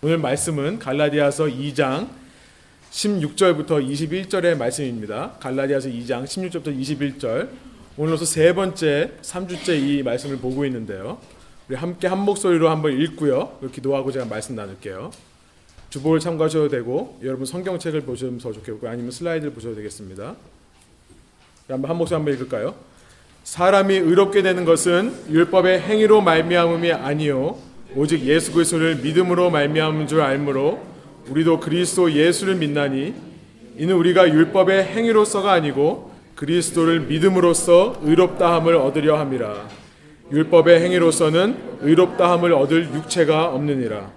오늘 말씀은 갈라디아서 2장 16절부터 21절의 말씀입니다. 갈라디아서 2장 16절부터 21절. 오늘로서 세 번째 3주째 이 말씀을 보고 있는데요. 우리 함께 한 목소리로 한번 읽고요. 기도하고 제가 말씀 나눌게요. 주보를 참고하셔도 되고 여러분 성경책을 보시면 더 좋겠고 아니면 슬라이드를 보셔도 되겠습니다. 한번 한 목소리 한번 읽을까요? 사람이 의롭게 되는 것은 율법의 행위로 말미암음이 아니요 오직 예수 그리스도를 믿음으로 말미암은 줄 알므로 우리도 그리스도 예수를 믿나니 이는 우리가 율법의 행위로서가 아니고 그리스도를 믿음으로써 의롭다함을 얻으려 함이라. 율법의 행위로서는 의롭다함을 얻을 육체가 없느니라.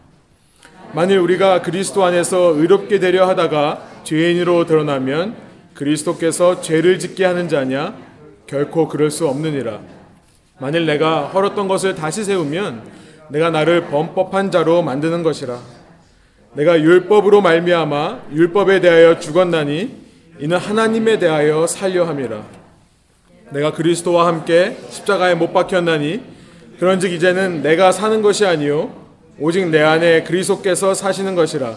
만일 우리가 그리스도 안에서 의롭게 되려 하다가 죄인으로 드러나면 그리스도께서 죄를 짓게 하는 자냐? 결코 그럴 수 없느니라. 만일 내가 헐었던 것을 다시 세우면 내가 나를 범법한 자로 만드는 것이라. 내가 율법으로 말미암아 율법에 대하여 죽었나니 이는 하나님에 대하여 살려 함이라. 내가 그리스도와 함께 십자가에 못 박혔나니 그런즉 이제는 내가 사는 것이 아니요 오직 내 안에 그리스도께서 사시는 것이라.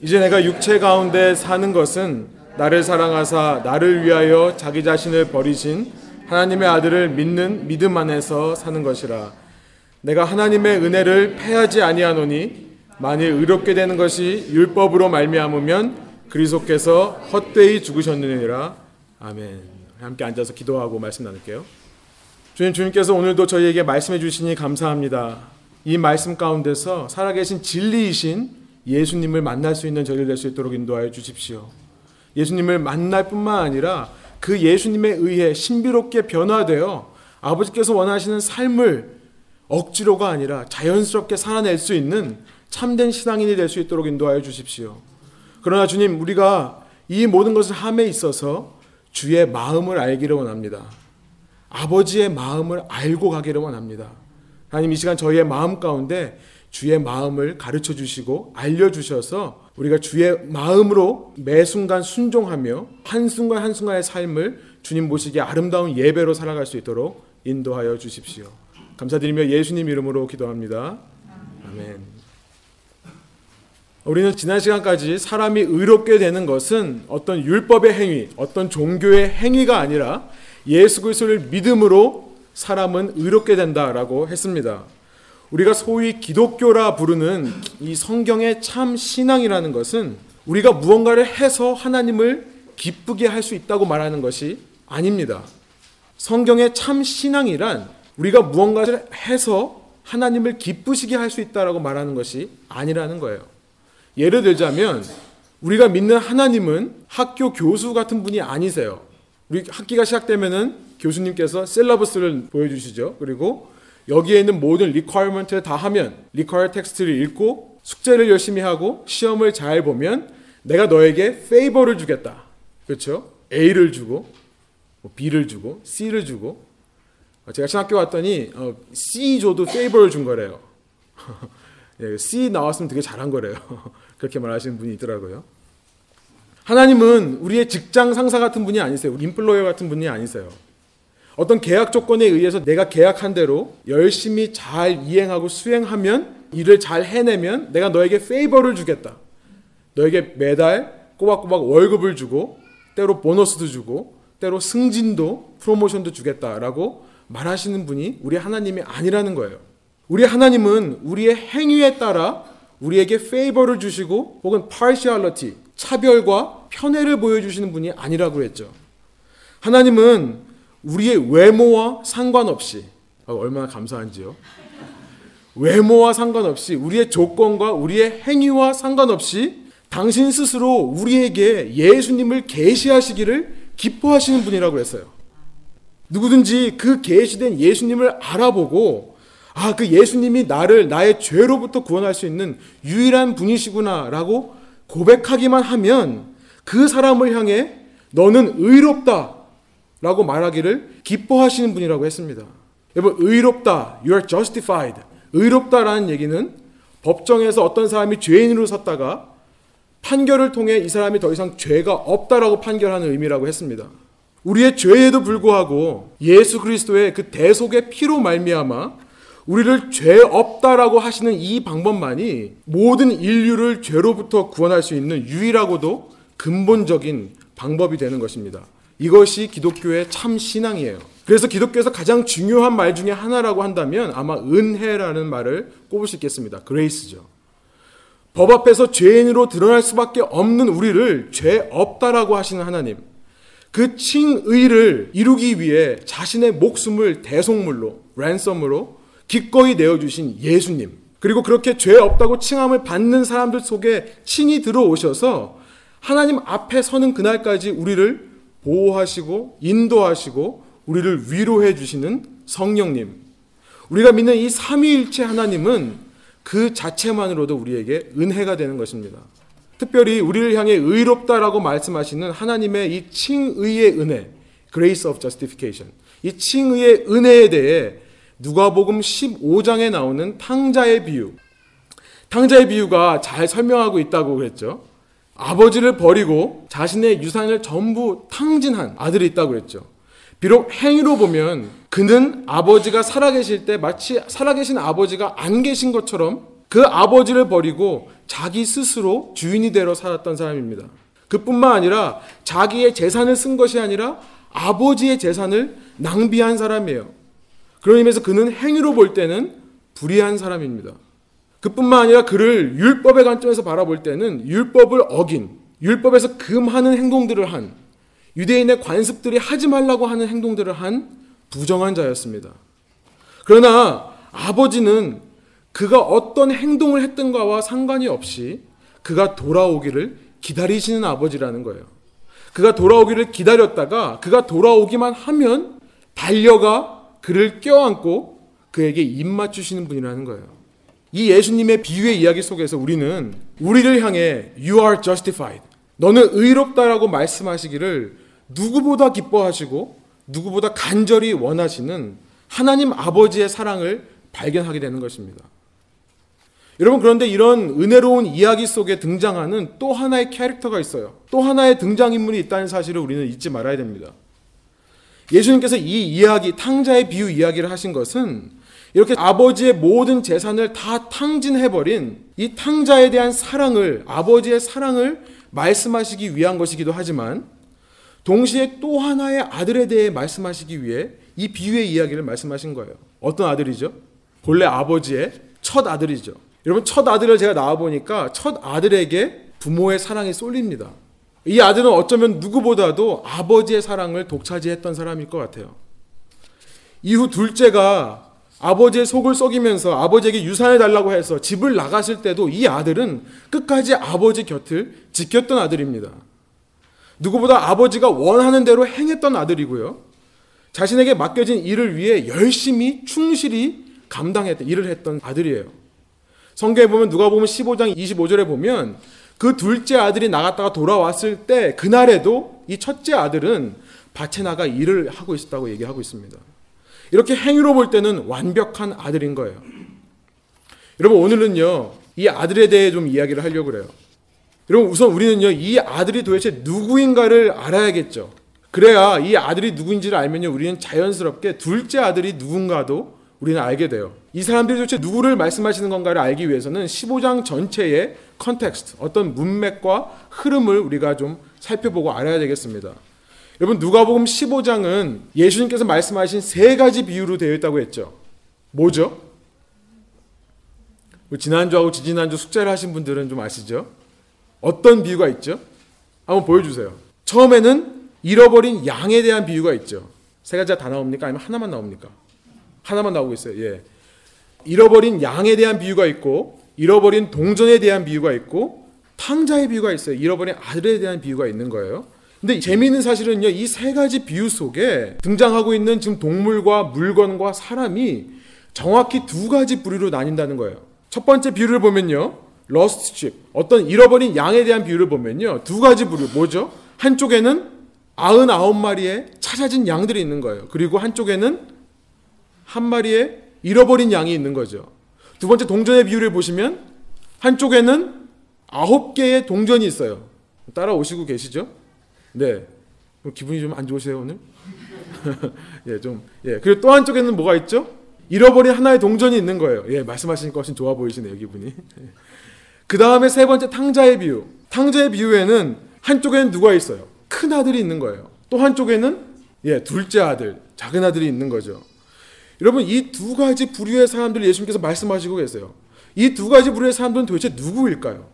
이제 내가 육체 가운데 사는 것은 나를 사랑하사 나를 위하여 자기 자신을 버리신 하나님의 아들을 믿는 믿음 안에서 사는 것이라. 내가 하나님의 은혜를 패하지 아니하노니 만일 의롭게 되는 것이 율법으로 말미암으면 그리스도께서 헛되이 죽으셨느니라. 아멘. 함께 앉아서 기도하고 말씀 나눌게요. 주님 주님께서 오늘도 저희에게 말씀해 주시니 감사합니다. 이 말씀 가운데서 살아계신 진리이신 예수님을 만날 수 있는 저희를 될 수 있도록 인도하여 주십시오. 예수님을 만날 뿐만 아니라 그 예수님에 의해 신비롭게 변화되어 아버지께서 원하시는 삶을 억지로가 아니라 자연스럽게 살아낼 수 있는 참된 신앙인이 될 수 있도록 인도하여 주십시오. 그러나 주님, 우리가 이 모든 것을 함에 있어서 주의 마음을 알기를 원합니다. 아버지의 마음을 알고 가기를 원합니다. 하나님 이 시간 저희의 마음 가운데 주의 마음을 가르쳐 주시고 알려 주셔서 우리가 주의 마음으로 매 순간 순종하며 한 순간 한 순간의 삶을 주님 모시기 아름다운 예배로 살아갈 수 있도록 인도하여 주십시오. 감사드리며 예수님 이름으로 기도합니다. 아멘. 우리는 지난 시간까지 사람이 의롭게 되는 것은 어떤 율법의 행위, 어떤 종교의 행위가 아니라 예수 그리스도를 믿음으로 사람은 의롭게 된다라고 했습니다. 우리가 소위 기독교라 부르는 이 성경의 참 신앙이라는 것은 우리가 무언가를 해서 하나님을 기쁘게 할 수 있다고 말하는 것이 아닙니다. 성경의 참 신앙이란 우리가 무언가를 해서 하나님을 기쁘시게 할 수 있다라고 말하는 것이 아니라는 거예요. 예를 들자면 우리가 믿는 하나님은 학교 교수 같은 분이 아니세요. 우리 학기가 시작되면은 교수님께서 syllabus를 보여주시죠. 그리고 여기에 있는 모든 requirement를 다 하면 required text를 읽고 숙제를 열심히 하고 시험을 잘 보면 내가 너에게 favor를 주겠다. 그렇죠? A를 주고 뭐 B를 주고 C를 주고 제가 신학교 왔더니 어, C 줘도 favor를 준 거래요. 예, C 나왔으면 되게 잘한 거래요. 그렇게 말하시는 분이 있더라고요. 하나님은 우리의 직장 상사 같은 분이 아니세요. employer 같은 분이 아니세요. 어떤 계약 조건에 의해서 내가 계약한 대로 열심히 잘 이행하고 수행하면 일을 잘 해내면 내가 너에게 favor를 주겠다. 너에게 매달 꼬박꼬박 월급을 주고 때로 보너스도 주고 때로 승진도 프로모션도 주겠다라고 말하시는 분이 우리 하나님이 아니라는 거예요. 우리 하나님은 우리의 행위에 따라 우리에게 페이버를 주시고 혹은 partiality, 차별과 편애를 보여주시는 분이 아니라고 했죠. 하나님은 우리의 외모와 상관없이 아, 얼마나 감사한지요. 외모와 상관없이 우리의 조건과 우리의 행위와 상관없이 당신 스스로 우리에게 예수님을 계시하시기를 기뻐하시는 분이라고 했어요. 누구든지 그 계시된 예수님을 알아보고 아, 그 예수님이 나를 나의 죄로부터 구원할 수 있는 유일한 분이시구나라고 고백하기만 하면 그 사람을 향해 너는 의롭다 라고 말하기를 기뻐하시는 분이라고 했습니다. 여러분, 의롭다, you are justified. 의롭다라는 얘기는 법정에서 어떤 사람이 죄인으로 섰다가 판결을 통해 이 사람이 더 이상 죄가 없다라고 판결하는 의미라고 했습니다. 우리의 죄에도 불구하고 예수 그리스도의 그 대속의 피로 말미암아 우리를 죄 없다라고 하시는 이 방법만이 모든 인류를 죄로부터 구원할 수 있는 유일하고도 근본적인 방법이 되는 것입니다. 이것이 기독교의 참 신앙이에요. 그래서 기독교에서 가장 중요한 말 중에 하나라고 한다면 아마 은혜라는 말을 꼽을 수 있겠습니다. 그레이스죠. 법 앞에서 죄인으로 드러날 수밖에 없는 우리를 죄 없다라고 하시는 하나님. 그 칭의를 이루기 위해 자신의 목숨을 대속물로, 랜섬으로 기꺼이 내어주신 예수님. 그리고 그렇게 죄 없다고 칭함을 받는 사람들 속에 친히 들어오셔서 하나님 앞에 서는 그날까지 우리를 보호하시고 인도하시고 우리를 위로해 주시는 성령님. 우리가 믿는 이 삼위일체 하나님은 그 자체만으로도 우리에게 은혜가 되는 것입니다. 특별히 우리를 향해 의롭다라고 말씀하시는 하나님의 이 칭의의 은혜, grace of justification. 이 칭의의 은혜에 대해 누가복음 15장에 나오는 탕자의 비유. 탕자의 비유가 잘 설명하고 있다고 그랬죠. 아버지를 버리고 자신의 유산을 전부 탕진한 아들이 있다고 그랬죠. 비록 행위로 보면 그는 아버지가 살아계실 때 마치 살아계신 아버지가 안 계신 것처럼 그 아버지를 버리고 자기 스스로 주인이 되러 살았던 사람입니다. 그뿐만 아니라 자기의 재산을 쓴 것이 아니라 아버지의 재산을 낭비한 사람이에요. 그런 의미에서 그는 행위로 볼 때는 불의한 사람입니다. 그뿐만 아니라 그를 율법의 관점에서 바라볼 때는 율법을 어긴, 율법에서 금하는 행동들을 한, 유대인의 관습들이 하지 말라고 하는 행동들을 한 부정한 자였습니다. 그러나 아버지는 그가 어떤 행동을 했던가와 상관이 없이 그가 돌아오기를 기다리시는 아버지라는 거예요. 그가 돌아오기를 기다렸다가 그가 돌아오기만 하면 달려가 그를 껴안고 그에게 입 맞추시는 분이라는 거예요. 이 예수님의 비유의 이야기 속에서 우리는 우리를 향해 You are justified. 너는 의롭다라고 말씀하시기를 누구보다 기뻐하시고 누구보다 간절히 원하시는 하나님 아버지의 사랑을 발견하게 되는 것입니다. 여러분 그런데 이런 은혜로운 이야기 속에 등장하는 또 하나의 캐릭터가 있어요. 또 하나의 등장인물이 있다는 사실을 우리는 잊지 말아야 됩니다. 예수님께서 이 이야기, 탕자의 비유 이야기를 하신 것은 이렇게 아버지의 모든 재산을 다 탕진해버린 이 탕자에 대한 사랑을, 아버지의 사랑을 말씀하시기 위한 것이기도 하지만 동시에 또 하나의 아들에 대해 말씀하시기 위해 이 비유의 이야기를 말씀하신 거예요. 어떤 아들이죠? 본래 아버지의 첫 아들이죠. 여러분 첫 아들을 제가 나와 보니까 첫 아들에게 부모의 사랑이 쏠립니다. 이 아들은 어쩌면 누구보다도 아버지의 사랑을 독차지했던 사람일 것 같아요. 이후 둘째가 아버지의 속을 썩이면서 아버지에게 유산을 달라고 해서 집을 나갔을 때도 이 아들은 끝까지 아버지 곁을 지켰던 아들입니다. 누구보다 아버지가 원하는 대로 행했던 아들이고요. 자신에게 맡겨진 일을 위해 열심히 충실히 감당했던 일을 했던 아들이에요. 성경에 보면 누가복음 15장 25절에 보면 그 둘째 아들이 나갔다가 돌아왔을 때 그날에도 이 첫째 아들은 밭에 나가 일을 하고 있었다고 얘기하고 있습니다. 이렇게 행위로 볼 때는 완벽한 아들인 거예요. 여러분 오늘은요 이 아들에 대해 좀 이야기를 하려고 그래요. 여러분 우선 우리는요 이 아들이 도대체 누구인가를 알아야겠죠. 그래야 이 아들이 누구인지를 알면요 우리는 자연스럽게 둘째 아들이 누군가도 우리는 알게 돼요. 이 사람들이 도대체 누구를 말씀하시는 건가를 알기 위해서는 15장 전체의 context, 어떤 문맥과 흐름을 우리가 좀 살펴보고 알아야 되겠습니다. 여러분 누가복음 15장은 예수님께서 말씀하신 세 가지 비유로 되어 있다고 했죠. 뭐죠? 지난주하고 지지난주 숙제를 하신 분들은 좀 아시죠? 어떤 비유가 있죠? 한번 보여주세요. 처음에는 잃어버린 양에 대한 비유가 있죠. 세 가지가 다 나옵니까? 아니면 하나만 나옵니까? 하나만 나오고 있어요. 예. 잃어버린 양에 대한 비유가 있고, 잃어버린 동전에 대한 비유가 있고, 탕자의 비유가 있어요. 잃어버린 아들에 대한 비유가 있는 거예요. 근데 재미있는 사실은요, 이 세 가지 비유 속에 등장하고 있는 지금 동물과 물건과 사람이 정확히 두 가지 부류로 나뉜다는 거예요. 첫 번째 비유를 보면요, lost sheep, 어떤 잃어버린 양에 대한 비유를 보면요, 두 가지 부류, 뭐죠? 한쪽에는 99마리의 찾아진 양들이 있는 거예요. 그리고 한쪽에는 한 마리의 잃어버린 양이 있는 거죠. 두 번째 동전의 비유를 보시면 한쪽에는 아홉 개의 동전이 있어요. 따라오시고 계시죠? 네. 기분이 좀 안 좋으세요, 오늘? 예, 좀. 예. 그리고 또 한쪽에는 뭐가 있죠? 잃어버린 하나의 동전이 있는 거예요. 예, 말씀하시니까 훨씬 좋아 보이시네요, 기분이. 그 다음에 세 번째 탕자의 비유. 탕자의 비유에는 한쪽에는 누가 있어요? 큰 아들이 있는 거예요. 또 한쪽에는 예, 둘째 아들, 작은 아들이 있는 거죠. 여러분 이 두 가지 부류의 사람들 예수님께서 말씀하시고 계세요. 이 두 가지 부류의 사람들은 도대체 누구일까요?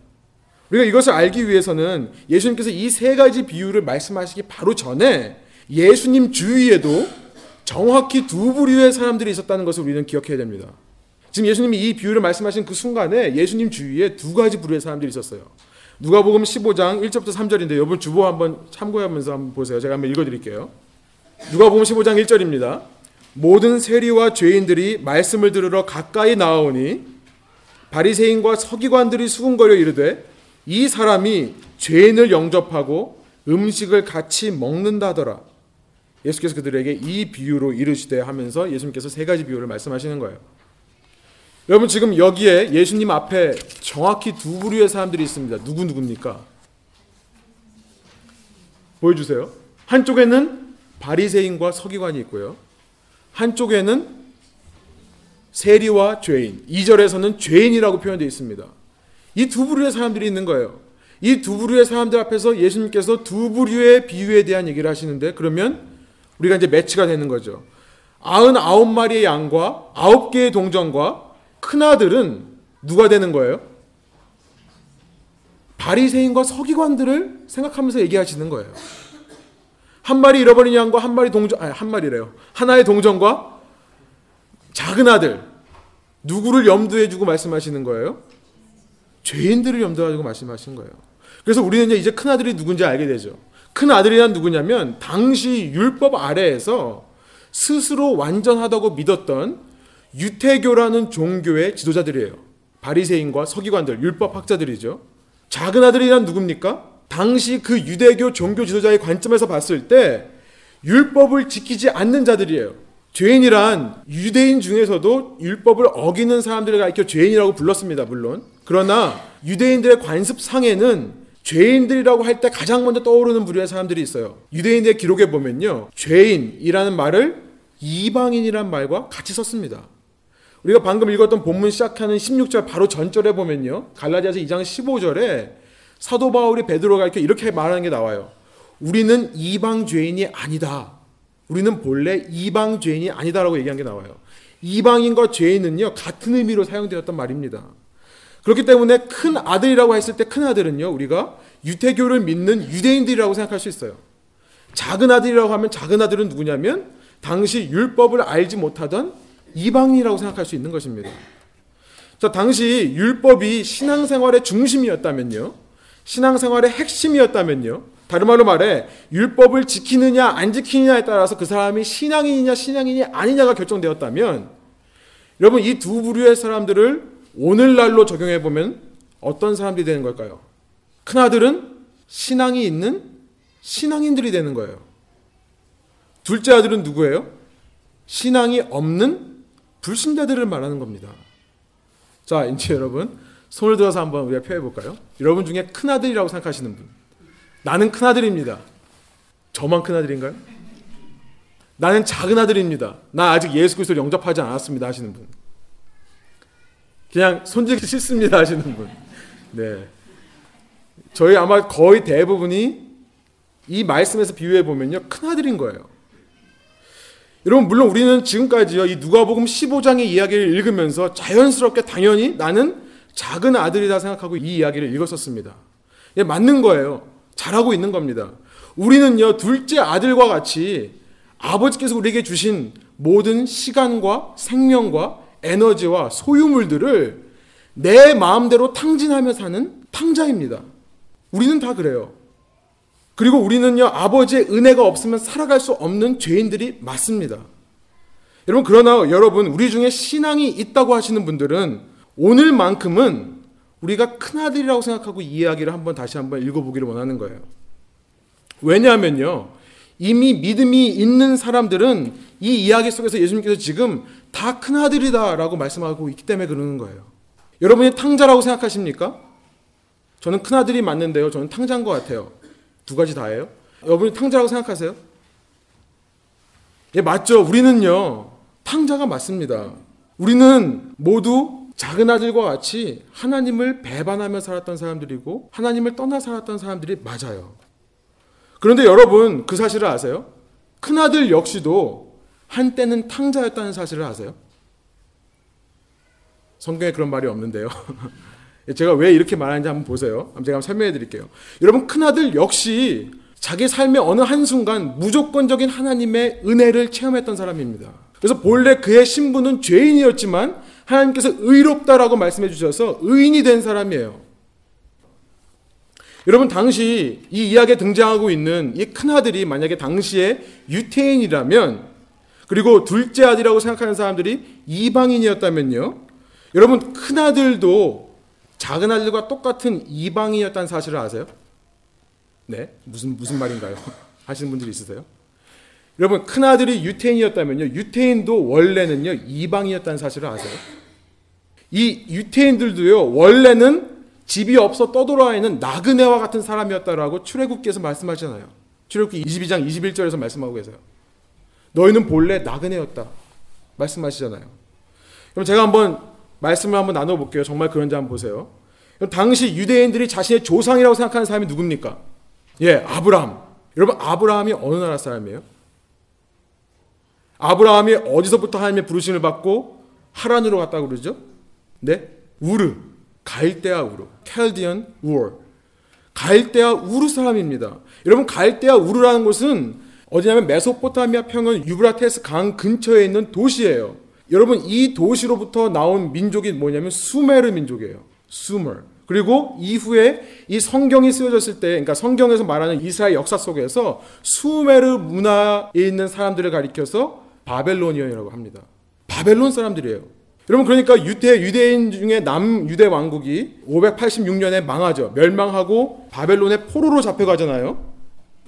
우리가 이것을 알기 위해서는 예수님께서 이 세 가지 비유를 말씀하시기 바로 전에 예수님 주위에도 정확히 두 부류의 사람들이 있었다는 것을 우리는 기억해야 됩니다. 지금 예수님이 이 비유를 말씀하신 그 순간에 예수님 주위에 두 가지 부류의 사람들이 있었어요. 누가복음 15장 1절부터 3절인데 여러분 주보 한번 참고하면서 한번 보세요. 제가 한번 읽어 드릴게요. 누가복음 15장 1절입니다. 모든 세리와 죄인들이 말씀을 들으러 가까이 나오니 바리새인과 서기관들이 수군거려 이르되 이 사람이 죄인을 영접하고 음식을 같이 먹는다더라. 예수께서 그들에게 이 비유로 이르시되 하면서 예수님께서 세 가지 비유를 말씀하시는 거예요. 여러분 지금 여기에 예수님 앞에 정확히 두 부류의 사람들이 있습니다. 누구 누굽니까? 보여주세요. 한쪽에는 바리새인과 서기관이 있고요. 한쪽에는 세리와 죄인. 2절에서는 죄인이라고 표현되어 있습니다. 이 두 부류의 사람들이 있는 거예요. 이 두 부류의 사람들 앞에서 예수님께서 두 부류의 비유에 대한 얘기를 하시는데 그러면 우리가 이제 매치가 되는 거죠. 99마리의 양과 9개의 동전과 큰아들은 누가 되는 거예요? 바리새인과 서기관들을 생각하면서 얘기하시는 거예요. 한 마리 잃어버린 양과 한 마리 동전 아니 한 마리래요. 하나의 동전과 작은 아들 누구를 염두에 두고 말씀하시는 거예요? 죄인들을 염두에 두고 말씀하시는 거예요. 그래서 우리는 이제 큰 아들이 누군지 알게 되죠. 큰 아들이란 누구냐면 당시 율법 아래에서 스스로 완전하다고 믿었던 유태교라는 종교의 지도자들이에요. 바리새인과 서기관들, 율법 학자들이죠. 작은 아들이란 누굽니까? 당시 그 유대교 종교 지도자의 관점에서 봤을 때 율법을 지키지 않는 자들이에요. 죄인이란 유대인 중에서도 율법을 어기는 사람들을 가리켜 죄인이라고 불렀습니다, 물론. 그러나 유대인들의 관습상에는 죄인들이라고 할 때 가장 먼저 떠오르는 부류의 사람들이 있어요. 유대인의 기록에 보면요. 죄인이라는 말을 이방인이란 말과 같이 썼습니다. 우리가 방금 읽었던 본문 시작하는 16절 바로 전절에 보면요. 갈라디아서 2장 15절에 사도 바울이 베드로가 이렇게 이렇게 말하는 게 나와요. 우리는 이방 죄인이 아니다. 우리는 본래 이방 죄인이 아니다라고 얘기한 게 나와요. 이방인과 죄인은요 같은 의미로 사용되었던 말입니다. 그렇기 때문에 큰 아들이라고 했을 때 큰 아들은요 우리가 유태교를 믿는 유대인들이라고 생각할 수 있어요. 작은 아들이라고 하면 작은 아들은 누구냐면 당시 율법을 알지 못하던 이방인이라고 생각할 수 있는 것입니다. 자, 당시 율법이 신앙생활의 중심이었다면요. 신앙생활의 핵심이었다면요. 다른 말로 말해 율법을 지키느냐 안 지키느냐에 따라서 그 사람이 신앙인이냐 신앙인이 아니냐가 결정되었다면 여러분 이 두 부류의 사람들을 오늘날로 적용해 보면 어떤 사람들이 되는 걸까요? 큰 아들은 신앙이 있는 신앙인들이 되는 거예요. 둘째 아들은 누구예요? 신앙이 없는 불신자들을 말하는 겁니다. 자, 이제 여러분 손을 들어서 한번 우리가 표해 볼까요? 여러분 중에 큰 아들이라고 생각하시는 분. 나는 큰 아들입니다. 저만 큰 아들인가요? 나는 작은 아들입니다. 나 아직 예수 그리스도를 영접하지 않았습니다 하시는 분. 그냥 손질기 싫습니다 하시는 분. 네. 저희 아마 거의 대부분이 이 말씀에서 비유해 보면요. 큰 아들인 거예요. 여러분 물론 우리는 지금까지요 이 누가복음 15장의 이야기를 읽으면서 자연스럽게 당연히 나는 작은 아들이다 생각하고 이 이야기를 읽었었습니다. 예, 맞는 거예요. 잘하고 있는 겁니다. 우리는요 둘째 아들과 같이 아버지께서 우리에게 주신 모든 시간과 생명과 에너지와 소유물들을 내 마음대로 탕진하며 사는 탕자입니다. 우리는 다 그래요. 그리고 우리는요, 아버지의 은혜가 없으면 살아갈 수 없는 죄인들이 맞습니다. 여러분, 그러나 여러분, 우리 중에 신앙이 있다고 하시는 분들은 오늘만큼은 우리가 큰아들이라고 생각하고 이 이야기를 한번 다시 한번 읽어보기를 원하는 거예요. 왜냐하면요, 이미 믿음이 있는 사람들은 이 이야기 속에서 예수님께서 지금 다 큰아들이다라고 말씀하고 있기 때문에 그러는 거예요. 여러분이 탕자라고 생각하십니까? 저는 큰아들이 맞는데요. 저는 탕자인 것 같아요. 두 가지 다예요? 여러분이 탕자라고 생각하세요? 예, 맞죠. 우리는요. 탕자가 맞습니다. 우리는 모두 작은 아들과 같이 하나님을 배반하며 살았던 사람들이고 하나님을 떠나 살았던 사람들이 맞아요. 그런데 여러분 그 사실을 아세요? 큰 아들 역시도 한때는 탕자였다는 사실을 아세요? 성경에 그런 말이 없는데요. 제가 왜 이렇게 말하는지 한번 보세요. 제가 한번 설명해 드릴게요. 여러분 큰 아들 역시 자기 삶의 어느 한순간 무조건적인 하나님의 은혜를 체험했던 사람입니다. 그래서 본래 그의 신분은 죄인이었지만 하나님께서 의롭다라고 말씀해 주셔서 의인이 된 사람이에요. 여러분 당시 이 이야기에 등장하고 있는 이 큰 아들이 만약에 당시에 유태인이라면 그리고 둘째 아들이라고 생각하는 사람들이 이방인이었다면요. 여러분 큰 아들도 작은 아들과 똑같은 이방인이었다는 사실을 아세요? 네. 무슨 무슨 말인가요? 하시는 분들이 있으세요? 여러분 큰 아들이 유태인이었다면요. 유태인도 원래는요. 이방이었다는 사실을 아세요? 이 유태인들도요. 원래는 집이 없어 떠돌아 있는 나그네와 같은 사람이었다라고 출애굽기에서 말씀하잖아요. 출애굽기 22장 21절에서 말씀하고 계세요. 너희는 본래 나그네였다. 말씀하시잖아요. 그럼 제가 한번 말씀을 한번 나눠 볼게요. 정말 그런지 한번 보세요. 당시 유대인들이 자신의 조상이라고 생각하는 사람이 누굽니까? 예, 아브라함. 여러분 아브라함이 어느 나라 사람이에요? 아브라함이 어디서부터 하나님의 부르심을 받고 하란으로 갔다고 그러죠? 네? 우르. 갈대아 우르. Chaldean Ur. 갈대아 우르 사람입니다. 여러분 갈대아 우르라는 곳은 어디냐면 메소포타미아 평원 유브라테스 강 근처에 있는 도시예요. 여러분 이 도시로부터 나온 민족이 뭐냐면 수메르 민족이에요. Sumer. 그리고 이후에 이 성경이 쓰여졌을 때, 그러니까 성경에서 말하는 이스라엘 역사 속에서 수메르 문화에 있는 사람들을 가리켜서 Babylonian이라고 합니다. 바벨론 사람들이에요. 여러분 그러니까 유대 유대인 중에 남 유대 왕국이 586년에 망하죠. 멸망하고 바벨론의 포로로 잡혀가잖아요.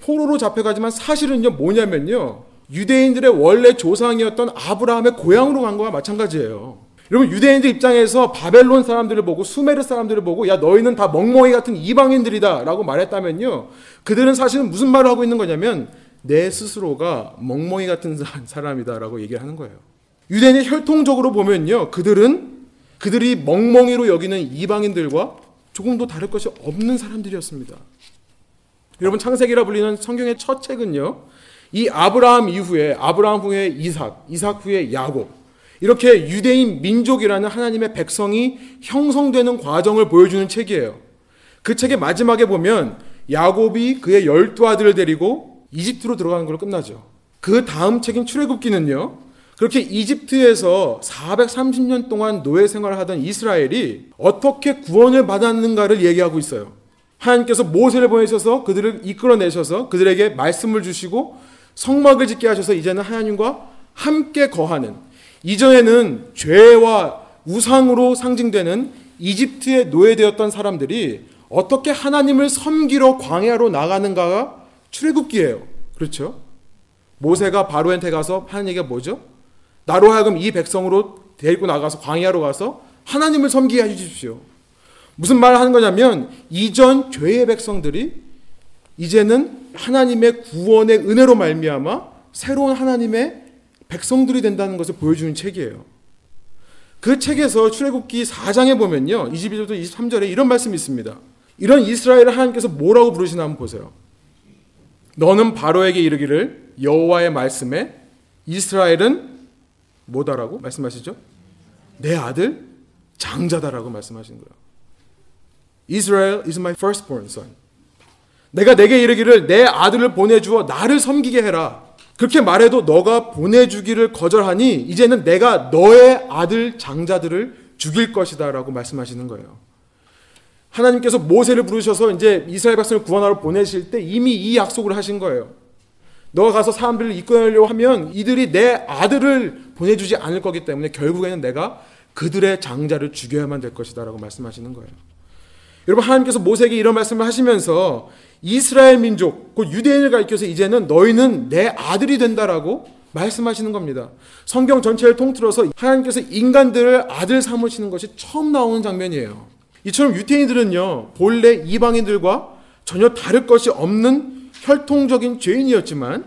포로로 잡혀가지만 사실은요 뭐냐면요 유대인들의 원래 조상이었던 아브라함의 고향으로 간 거와 마찬가지예요. 여러분 유대인들 입장에서 바벨론 사람들을 보고 수메르 사람들을 보고 야 너희는 다 멍멍이 같은 이방인들이다라고 말했다면요 그들은 사실은 무슨 말을 하고 있는 거냐면 내 스스로가 멍멍이 같은 사람이다라고 얘기를 하는 거예요. 유대인이 혈통적으로 보면요 그들은 그들이 멍멍이로 여기는 이방인들과 조금도 다를 것이 없는 사람들이었습니다. 여러분 창세기라 불리는 성경의 첫 책은요 이 아브라함 이후에 아브라함 후에 이삭, 이삭 후에 야곱 이렇게 유대인 민족이라는 하나님의 백성이 형성되는 과정을 보여주는 책이에요. 그 책의 마지막에 보면 야곱이 그의 열두 아들을 데리고 이집트로 들어가는 걸로 끝나죠. 그 다음 책인 출애굽기는요. 그렇게 이집트에서 430년 동안 노예 생활을 하던 이스라엘이 어떻게 구원을 받았는가를 얘기하고 있어요. 하나님께서 모세를 보내셔서 그들을 이끌어내셔서 그들에게 말씀을 주시고 성막을 짓게 하셔서 이제는 하나님과 함께 거하는 이전에는 죄와 우상으로 상징되는 이집트에 노예되었던 사람들이 어떻게 하나님을 섬기러 광야로 나가는가가 출애굽기예요. 그렇죠? 모세가 바로한테 가서 하는 얘기가 뭐죠? 나로 하여금 이 백성으로 데리고 나가서 광야로 가서 하나님을 섬기게 해 주십시오. 무슨 말을 하는 거냐면 이전 죄의 백성들이 이제는 하나님의 구원의 은혜로 말미암아 새로운 하나님의 백성들이 된다는 것을 보여주는 책이에요. 그 책에서 출애굽기 4장에 보면요. 22절부터 23절에 이런 말씀이 있습니다. 이런 이스라엘을 하나님께서 뭐라고 부르시나 한번 보세요. 너는 바로에게 이르기를 여호와의 말씀에 이스라엘은 뭐다라고 말씀하시죠? 내 아들 장자다라고 말씀하신 거예요. Israel is my firstborn son. 내가 내게 이르기를 내 아들을 보내주어 나를 섬기게 해라. 그렇게 말해도 너가 보내주기를 거절하니 이제는 내가 너의 아들 장자들을 죽일 것이다라고 말씀하시는 거예요. 하나님께서 모세를 부르셔서 이제 이스라엘 백성을 구원하러 보내실 때 이미 이 약속을 하신 거예요. 너가 가서 사람들을 이끌려고 하면 이들이 내 아들을 보내주지 않을 거기 때문에 결국에는 내가 그들의 장자를 죽여야만 될 것이다라고 말씀하시는 거예요. 여러분 하나님께서 모세에게 이런 말씀을 하시면서 이스라엘 민족, 곧 유대인을 가리켜서 이제는 너희는 내 아들이 된다라고 말씀하시는 겁니다. 성경 전체를 통틀어서 하나님께서 인간들을 아들 삼으시는 것이 처음 나오는 장면이에요. 이처럼 유태인들은요, 본래 이방인들과 전혀 다를 것이 없는 혈통적인 죄인이었지만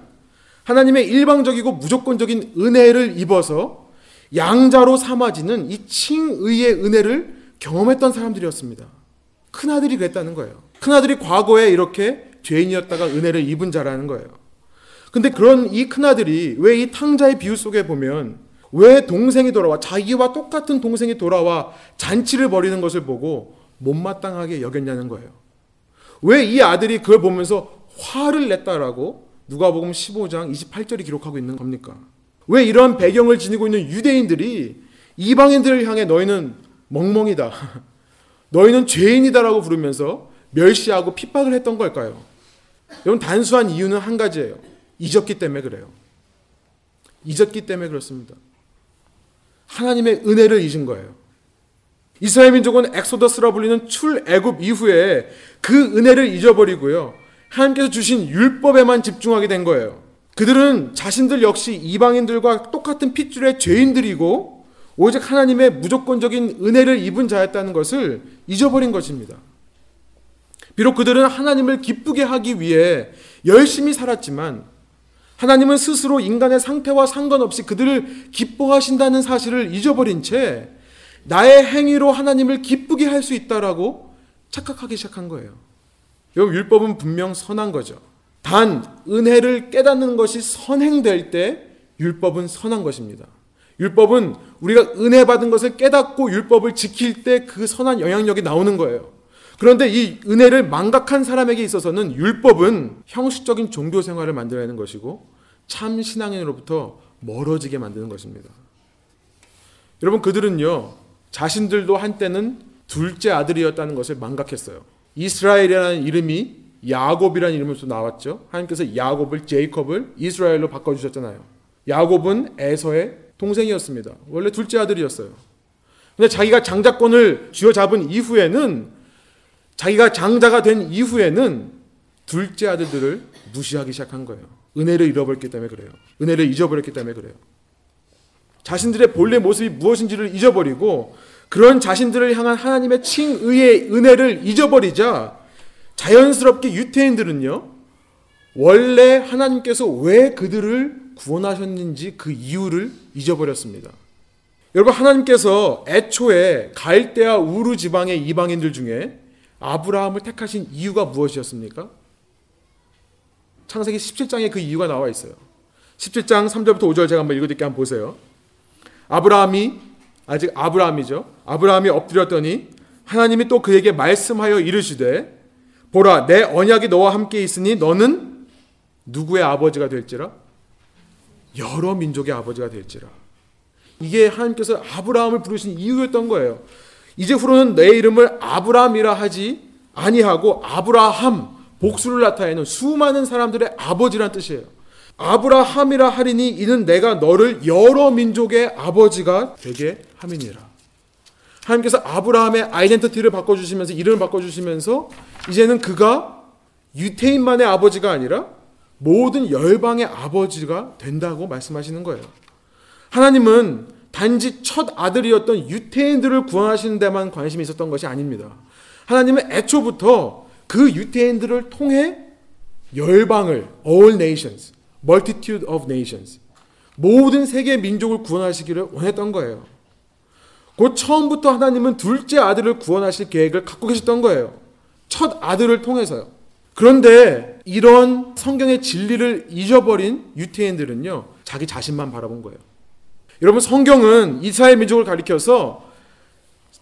하나님의 일방적이고 무조건적인 은혜를 입어서 양자로 삼아지는 이 칭의의 은혜를 경험했던 사람들이었습니다. 큰아들이 그랬다는 거예요. 큰아들이 과거에 이렇게 죄인이었다가 은혜를 입은 자라는 거예요. 근데 그런 이 큰아들이 왜 이 탕자의 비유 속에 보면 왜 동생이 돌아와 자기와 똑같은 동생이 돌아와 잔치를 벌이는 것을 보고 못마땅하게 여겼냐는 거예요. 왜 이 아들이 그걸 보면서 화를 냈다라고 누가복음 15장 28절이 기록하고 있는 겁니까? 왜 이런 배경을 지니고 있는 유대인들이 이방인들을 향해 너희는 멍멍이다. 너희는 죄인이다라고 부르면서 멸시하고 핍박을 했던 걸까요? 여러분 단순한 이유는 한 가지예요. 잊었기 때문에 그래요. 잊었기 때문에 그렇습니다. 하나님의 은혜를 잊은 거예요. 이스라엘 민족은 엑소더스라 불리는 출애굽 이후에 그 은혜를 잊어버리고요. 하나님께서 주신 율법에만 집중하게 된 거예요. 그들은 자신들 역시 이방인들과 똑같은 핏줄의 죄인들이고 오직 하나님의 무조건적인 은혜를 입은 자였다는 것을 잊어버린 것입니다. 비록 그들은 하나님을 기쁘게 하기 위해 열심히 살았지만 하나님은 스스로 인간의 상태와 상관없이 그들을 기뻐하신다는 사실을 잊어버린 채 나의 행위로 하나님을 기쁘게 할 수 있다라고 착각하기 시작한 거예요. 여러분 율법은 분명 선한 거죠. 단 은혜를 깨닫는 것이 선행될 때 율법은 선한 것입니다. 율법은 우리가 은혜 받은 것을 깨닫고 율법을 지킬 때 그 선한 영향력이 나오는 거예요. 그런데 이 은혜를 망각한 사람에게 있어서는 율법은 형식적인 종교 생활을 만들어내는 것이고 참 신앙인으로부터 멀어지게 만드는 것입니다. 여러분 그들은요 자신들도 한때는 둘째 아들이었다는 것을 망각했어요. 이스라엘이라는 이름이 야곱이라는 이름으로 나왔죠. 하나님께서 야곱을 제이콥을 이스라엘로 바꿔 주셨잖아요. 야곱은 에서의 동생이었습니다. 원래 둘째 아들이었어요. 근데 자기가 장자권을 쥐어잡은 이후에는 자기가 장자가 된 이후에는 둘째 아들들을 무시하기 시작한 거예요. 은혜를 잃어버렸기 때문에 그래요. 은혜를 잊어버렸기 때문에 그래요. 자신들의 본래 모습이 무엇인지를 잊어버리고 그런 자신들을 향한 하나님의 칭의의 은혜를 잊어버리자 자연스럽게 유태인들은요, 원래 하나님께서 왜 그들을 구원하셨는지 그 이유를 잊어버렸습니다. 여러분, 하나님께서 애초에 갈대아 우르 지방의 이방인들 중에 아브라함을 택하신 이유가 무엇이었습니까? 창세기 17장에 그 이유가 나와 있어요. 17장 3절부터 5절 제가 한번 읽어드릴게요. 한번 보세요. 아브라함이 아직 아브라함이죠. 아브라함이 엎드렸더니 하나님이 또 그에게 말씀하여 이르시되 보라 내 언약이 너와 함께 있으니 너는 누구의 아버지가 될지라 여러 민족의 아버지가 될지라 이게 하나님께서 아브라함을 부르신 이유였던 거예요. 이제 후로는 내 이름을 아브라함이라 하지 아니하고 아브라함 복수를 나타내는 수많은 사람들의 아버지란 뜻이에요. 아브라함이라 하리니 이는 내가 너를 여러 민족의 아버지가 되게 함이니라. 하나님께서 아브라함의 아이덴티티를 바꿔주시면서 이름을 바꿔주시면서 이제는 그가 유태인만의 아버지가 아니라 모든 열방의 아버지가 된다고 말씀하시는 거예요. 하나님은 단지 첫 아들이었던 유태인들을 구원하시는 데만 관심이 있었던 것이 아닙니다. 하나님은 애초부터 그 유태인들을 통해 열방을 all nations, multitude of nations 모든 세계 민족을 구원하시기를 원했던 거예요. 곧 처음부터 하나님은 둘째 아들을 구원하실 계획을 갖고 계셨던 거예요. 첫 아들을 통해서요. 그런데 이런 성경의 진리를 잊어버린 유태인들은요, 자기 자신만 바라본 거예요. 여러분, 성경은 이스라엘 민족을 가리켜서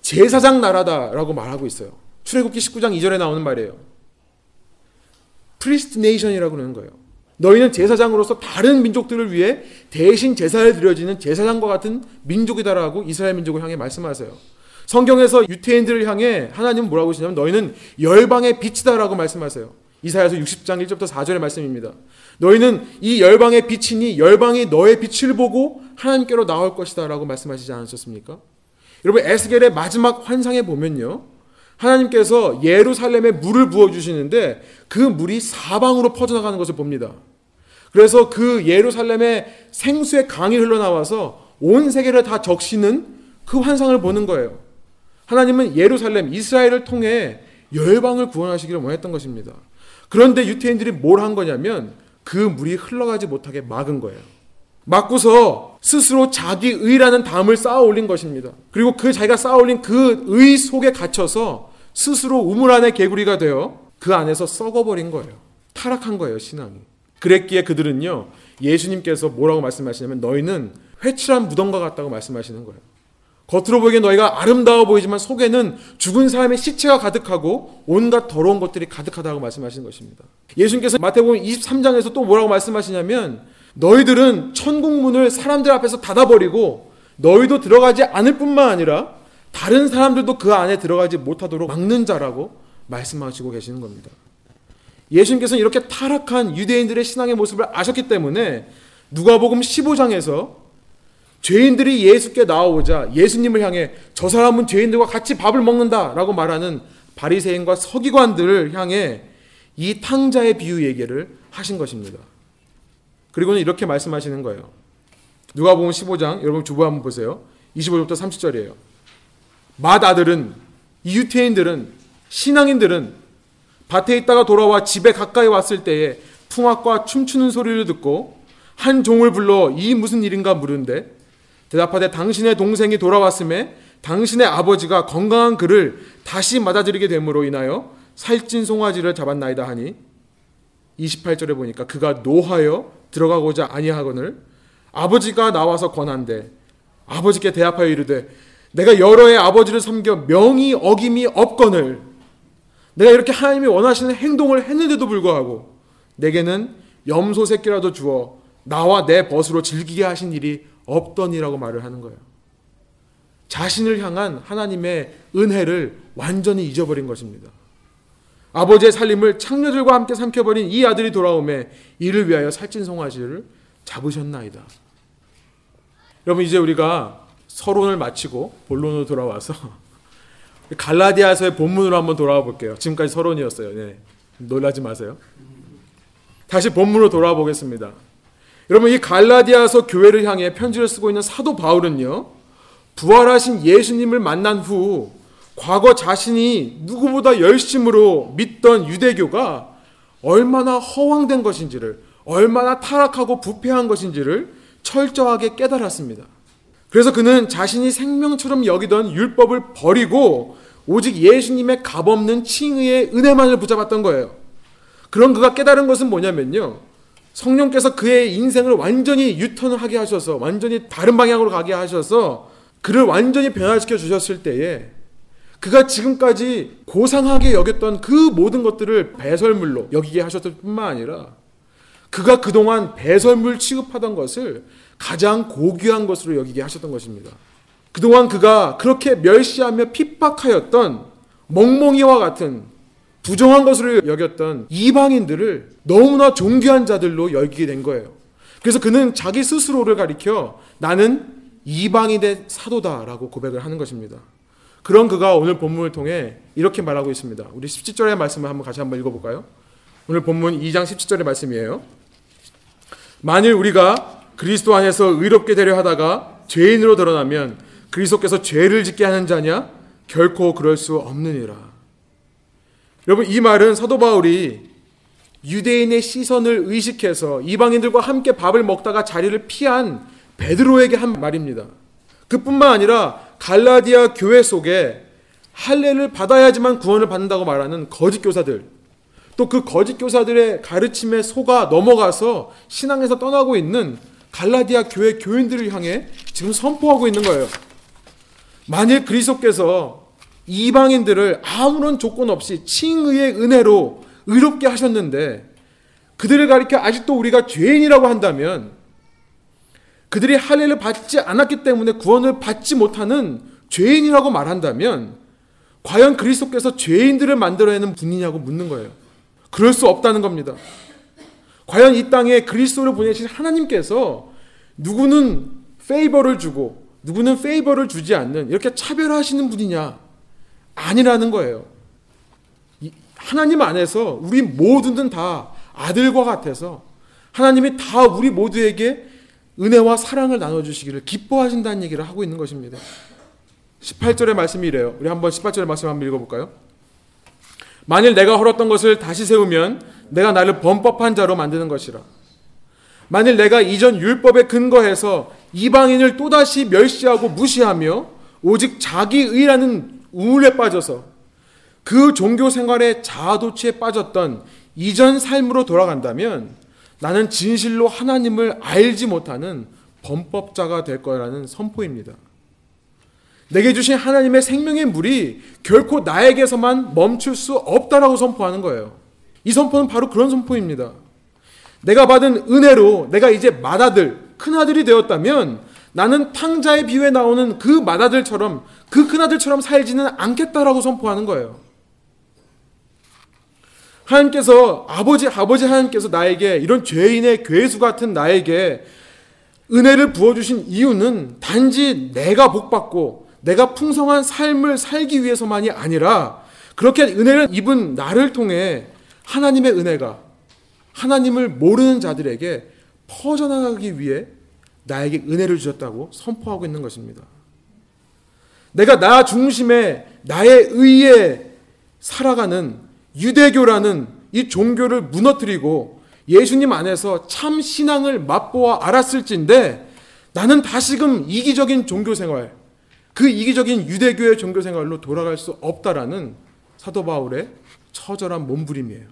제사장 나라다라고 말하고 있어요. 출애굽기 19장 2절에 나오는 말이에요. priest nation이라고 그러는 거예요. 너희는 제사장으로서 다른 민족들을 위해 대신 제사를 드려지는 제사장과 같은 민족이다라고 이스라엘 민족을 향해 말씀하세요. 성경에서 유태인들을 향해 하나님은 뭐라고 하시냐면 너희는 열방의 빛이다라고 말씀하세요. 이사야서 60장 1절부터 4절의 말씀입니다. 너희는 이 열방의 빛이니 열방이 너의 빛을 보고 하나님께로 나올 것이다라고 말씀하시지 않으셨습니까? 여러분 에스겔의 마지막 환상에 보면요. 하나님께서 예루살렘에 물을 부어 주시는데 그 물이 사방으로 퍼져나가는 것을 봅니다. 그래서 그 예루살렘의 생수의 강이 흘러나와서 온 세계를 다 적시는 그 환상을 보는 거예요. 하나님은 예루살렘, 이스라엘을 통해 열방을 구원하시기를 원했던 것입니다. 그런데 유태인들이 뭘 한 거냐면 그 물이 흘러가지 못하게 막은 거예요. 막고서 스스로 자기 의라는 담을 쌓아 올린 것입니다. 그리고 그 자기가 쌓아 올린 그 의 속에 갇혀서 스스로 우물 안의 개구리가 되어 그 안에서 썩어버린 거예요. 타락한 거예요, 신앙이. 그랬기에 그들은요, 예수님께서 뭐라고 말씀하시냐면 너희는 회칠한 무덤과 같다고 말씀하시는 거예요. 겉으로 보기엔 너희가 아름다워 보이지만 속에는 죽은 사람의 시체가 가득하고 온갖 더러운 것들이 가득하다고 말씀하시는 것입니다. 예수님께서 마태복음 23장에서 또 뭐라고 말씀하시냐면 너희들은 천국 문을 사람들 앞에서 닫아버리고 너희도 들어가지 않을 뿐만 아니라 다른 사람들도 그 안에 들어가지 못하도록 막는 자라고 말씀하시고 계시는 겁니다. 예수님께서는 이렇게 타락한 유대인들의 신앙의 모습을 아셨기 때문에 누가복음 15장에서 죄인들이 예수께 나오자 예수님을 향해 저 사람은 죄인들과 같이 밥을 먹는다라고 말하는 바리새인과 서기관들을 향해 이 탕자의 비유 얘기를 하신 것입니다. 그리고는 이렇게 말씀하시는 거예요. 누가복음 15장 여러분 주보 한번 보세요. 25절부터 30절이에요. 맏 아들은 이 유태인들은 신앙인들은 밭에 있다가 돌아와 집에 가까이 왔을 때에 풍악과 춤추는 소리를 듣고 한 종을 불러 이 무슨 일인가 물은데 대답하되 당신의 동생이 돌아왔음에 당신의 아버지가 건강한 그를 다시 맞아들이게 됨으로 인하여 살찐 송아지를 잡았나이다 하니 28절에 보니까 그가 노하여 들어가고자 아니하거늘 아버지가 나와서 권한대. 아버지께 대합하여 이르되 내가 여러 해 아버지를 섬겨 명이 어김이 없거늘 내가 이렇게 하나님이 원하시는 행동을 했는데도 불구하고 내게는 염소 새끼라도 주어 나와 내 벗으로 즐기게 하신 일이 없더니라고 말을 하는 거예요. 자신을 향한 하나님의 은혜를 완전히 잊어버린 것입니다. 아버지의 살림을 창녀들과 함께 삼켜버린 이 아들이 돌아오매 이를 위하여 살찐 송아지를 잡으셨나이다. 여러분 이제 우리가 서론을 마치고 본론으로 돌아와서 갈라디아서의 본문으로 한번 돌아와 볼게요. 지금까지 서론이었어요. 네. 놀라지 마세요. 다시 본문으로 돌아와 보겠습니다. 여러분 이 갈라디아서 교회를 향해 편지를 쓰고 있는 사도 바울은요. 부활하신 예수님을 만난 후 과거 자신이 누구보다 열심으로 믿던 유대교가 얼마나 허황된 것인지를 얼마나 타락하고 부패한 것인지를 철저하게 깨달았습니다. 그래서 그는 자신이 생명처럼 여기던 율법을 버리고 오직 예수님의 값없는 칭의의 은혜만을 붙잡았던 거예요. 그런 그가 깨달은 것은 뭐냐면요. 성령께서 그의 인생을 완전히 유턴을 하게 하셔서 완전히 다른 방향으로 가게 하셔서 그를 완전히 변화시켜 주셨을 때에 그가 지금까지 고상하게 여겼던 그 모든 것들을 배설물로 여기게 하셨을 뿐만 아니라 그가 그동안 배설물 취급하던 것을 가장 고귀한 것으로 여기게 하셨던 것입니다. 그동안 그가 그렇게 멸시하며 핍박하였던 멍멍이와 같은 부정한 것으로 여겼던 이방인들을 너무나 존귀한 자들로 여기게 된 거예요. 그래서 그는 자기 스스로를 가리켜 나는 이방인의 사도다라고 고백을 하는 것입니다. 그런 그가 오늘 본문을 통해 이렇게 말하고 있습니다. 우리 17절의 말씀을 한번 같이 한번 읽어볼까요? 오늘 본문 2장 17절의 말씀이에요. 만일 우리가 그리스도 안에서 의롭게 되려 하다가 죄인으로 드러나면 그리스도께서 죄를 짓게 하는 자냐? 결코 그럴 수 없느니라. 여러분 이 말은 사도 바울이 유대인의 시선을 의식해서 이방인들과 함께 밥을 먹다가 자리를 피한 베드로에게 한 말입니다. 그뿐만 아니라 갈라디아 교회 속에 할례를 받아야지만 구원을 받는다고 말하는 거짓 교사들 또 그 거짓 교사들의 가르침에 속아 넘어가서 신앙에서 떠나고 있는 갈라디아 교회 교인들을 향해 지금 선포하고 있는 거예요. 만일 그리스도께서 이방인들을 아무런 조건 없이 칭의의 은혜로 의롭게 하셨는데 그들을 가리켜 아직도 우리가 죄인이라고 한다면 그들이 할례를 받지 않았기 때문에 구원을 받지 못하는 죄인이라고 말한다면 과연 그리스도께서 죄인들을 만들어내는 분이냐고 묻는 거예요. 그럴 수 없다는 겁니다. 과연 이 땅에 그리스도를 보내신 하나님께서 누구는 페이버를 주고 누구는 페이버를 주지 않는 이렇게 차별하시는 분이냐? 아니라는 거예요. 하나님 안에서 우리 모두는 다 아들과 같아서 하나님이 다 우리 모두에게 은혜와 사랑을 나눠주시기를 기뻐하신다는 얘기를 하고 있는 것입니다. 18절의 말씀이 이래요. 우리 한번 18절의 말씀 한번 읽어볼까요? 만일 내가 헐었던 것을 다시 세우면 내가 나를 범법한 자로 만드는 것이라. 만일 내가 이전 율법에 근거해서 이방인을 또다시 멸시하고 무시하며 오직 자기 의라는 우울에 빠져서 그 종교 생활의 자아도취에 빠졌던 이전 삶으로 돌아간다면 나는 진실로 하나님을 알지 못하는 범법자가 될 거라는 선포입니다. 내게 주신 하나님의 생명의 물이 결코 나에게서만 멈출 수 없다라고 선포하는 거예요. 이 선포는 바로 그런 선포입니다. 내가 받은 은혜로 내가 이제 맏아들, 큰아들이 되었다면 나는 탕자의 비유에 나오는 그 맏아들처럼 그 큰아들처럼 살지는 않겠다라고 선포하는 거예요. 하나님께서 아버지 아버지 하나님께서 나에게 이런 죄인의 괴수 같은 나에게 은혜를 부어 주신 이유는 단지 내가 복 받고 내가 풍성한 삶을 살기 위해서만이 아니라 그렇게 은혜를 입은 나를 통해 하나님의 은혜가 하나님을 모르는 자들에게 퍼져나가기 위해 나에게 은혜를 주셨다고 선포하고 있는 것입니다. 내가 나 중심에 나의 의에 살아가는 유대교라는 이 종교를 무너뜨리고 예수님 안에서 참 신앙을 맛보아 알았을진데 나는 다시금 이기적인 종교 생활, 그 이기적인 유대교의 종교 생활로 돌아갈 수 없다라는 사도 바울의 처절한 몸부림이에요.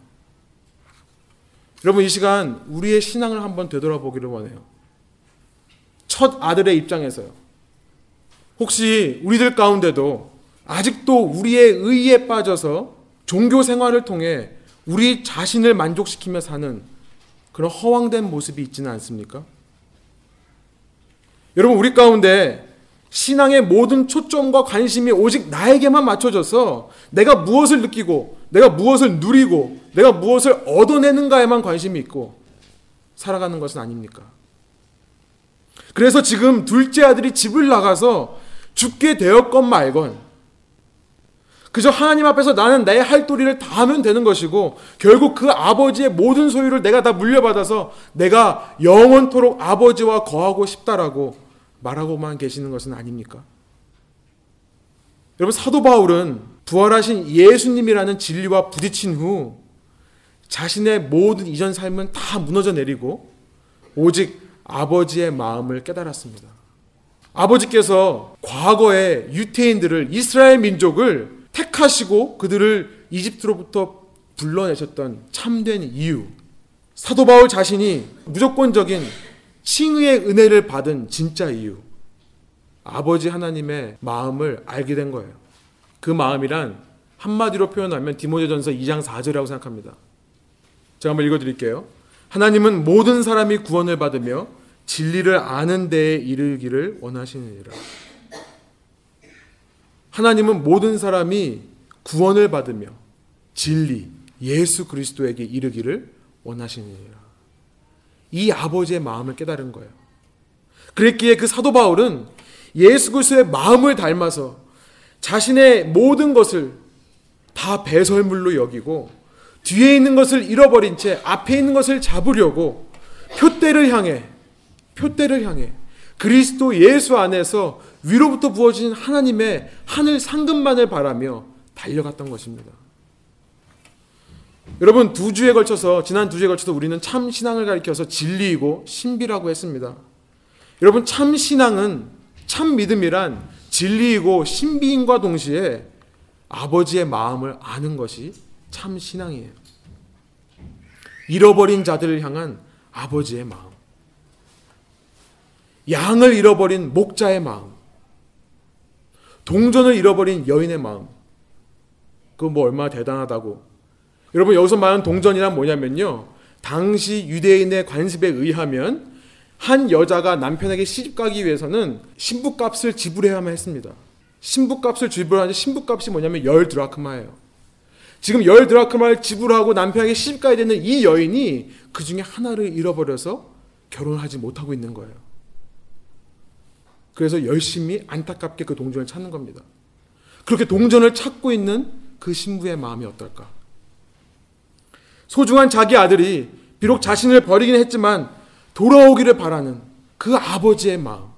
여러분 이 시간 우리의 신앙을 한번 되돌아보기를 원해요. 첫 아들의 입장에서요. 혹시 우리들 가운데도 아직도 우리의 의에 빠져서 종교 생활을 통해 우리 자신을 만족시키며 사는 그런 허황된 모습이 있지는 않습니까? 여러분, 우리 가운데 신앙의 모든 초점과 관심이 오직 나에게만 맞춰져서 내가 무엇을 느끼고, 내가 무엇을 누리고, 내가 무엇을 얻어내는가에만 관심이 있고 살아가는 것은 아닙니까? 그래서 지금 둘째 아들이 집을 나가서 죽게 되었건 말건 그저 하나님 앞에서 나는 내 할 도리를 다 하면 되는 것이고 결국 그 아버지의 모든 소유를 내가 다 물려받아서 내가 영원토록 아버지와 거하고 싶다라고 말하고만 계시는 것은 아닙니까? 여러분 사도 바울은 부활하신 예수님이라는 진리와 부딪힌 후 자신의 모든 이전 삶은 다 무너져 내리고 오직 아버지의 마음을 깨달았습니다. 아버지께서 과거의 유태인들을 이스라엘 민족을 택하시고 그들을 이집트로부터 불러내셨던 참된 이유. 사도 바울 자신이 무조건적인 칭의의 은혜를 받은 진짜 이유. 아버지 하나님의 마음을 알게 된 거예요. 그 마음이란 한마디로 표현하면 디모데전서 2장 4절이라고 생각합니다. 제가 한번 읽어 드릴게요. 하나님은 모든 사람이 구원을 받으며 진리를 아는 데에 이르기를 원하시느니라. 하나님은 모든 사람이 구원을 받으며 진리, 예수 그리스도에게 이르기를 원하시느니라. 이 아버지의 마음을 깨달은 거예요. 그랬기에 그 사도 바울은 예수 그리스도의 마음을 닮아서 자신의 모든 것을 다 배설물로 여기고 뒤에 있는 것을 잃어버린 채 앞에 있는 것을 잡으려고 표대를 향해 표대를 향해 그리스도 예수 안에서 위로부터 부어진 하나님의 하늘 상급만을 바라며 달려갔던 것입니다. 여러분 두 주에 걸쳐서 지난 두 주에 걸쳐서 우리는 참 신앙을 가리켜서 진리이고 신비라고 했습니다. 여러분 참 신앙은 참 믿음이란 진리이고 신비인과 동시에 아버지의 마음을 아는 것이 참 신앙이에요. 잃어버린 자들을 향한 아버지의 마음. 양을 잃어버린 목자의 마음. 동전을 잃어버린 여인의 마음. 그거 뭐 얼마나 대단하다고. 여러분 여기서 말하는 동전이란 뭐냐면요. 당시 유대인의 관습에 의하면 한 여자가 남편에게 시집 가기 위해서는 신부값을 지불해야만 했습니다. 신부값을 지불하는데 신부값이 뭐냐면 열 드라크마예요. 지금 열 드라크마를 지불하고 남편에게 시집 가야 되는 이 여인이 그 중에 하나를 잃어버려서 결혼하지 못하고 있는 거예요. 그래서 열심히 안타깝게 그 동전을 찾는 겁니다. 그렇게 동전을 찾고 있는 그 신부의 마음이 어떨까? 소중한 자기 아들이 비록 자신을 버리긴 했지만 돌아오기를 바라는 그 아버지의 마음.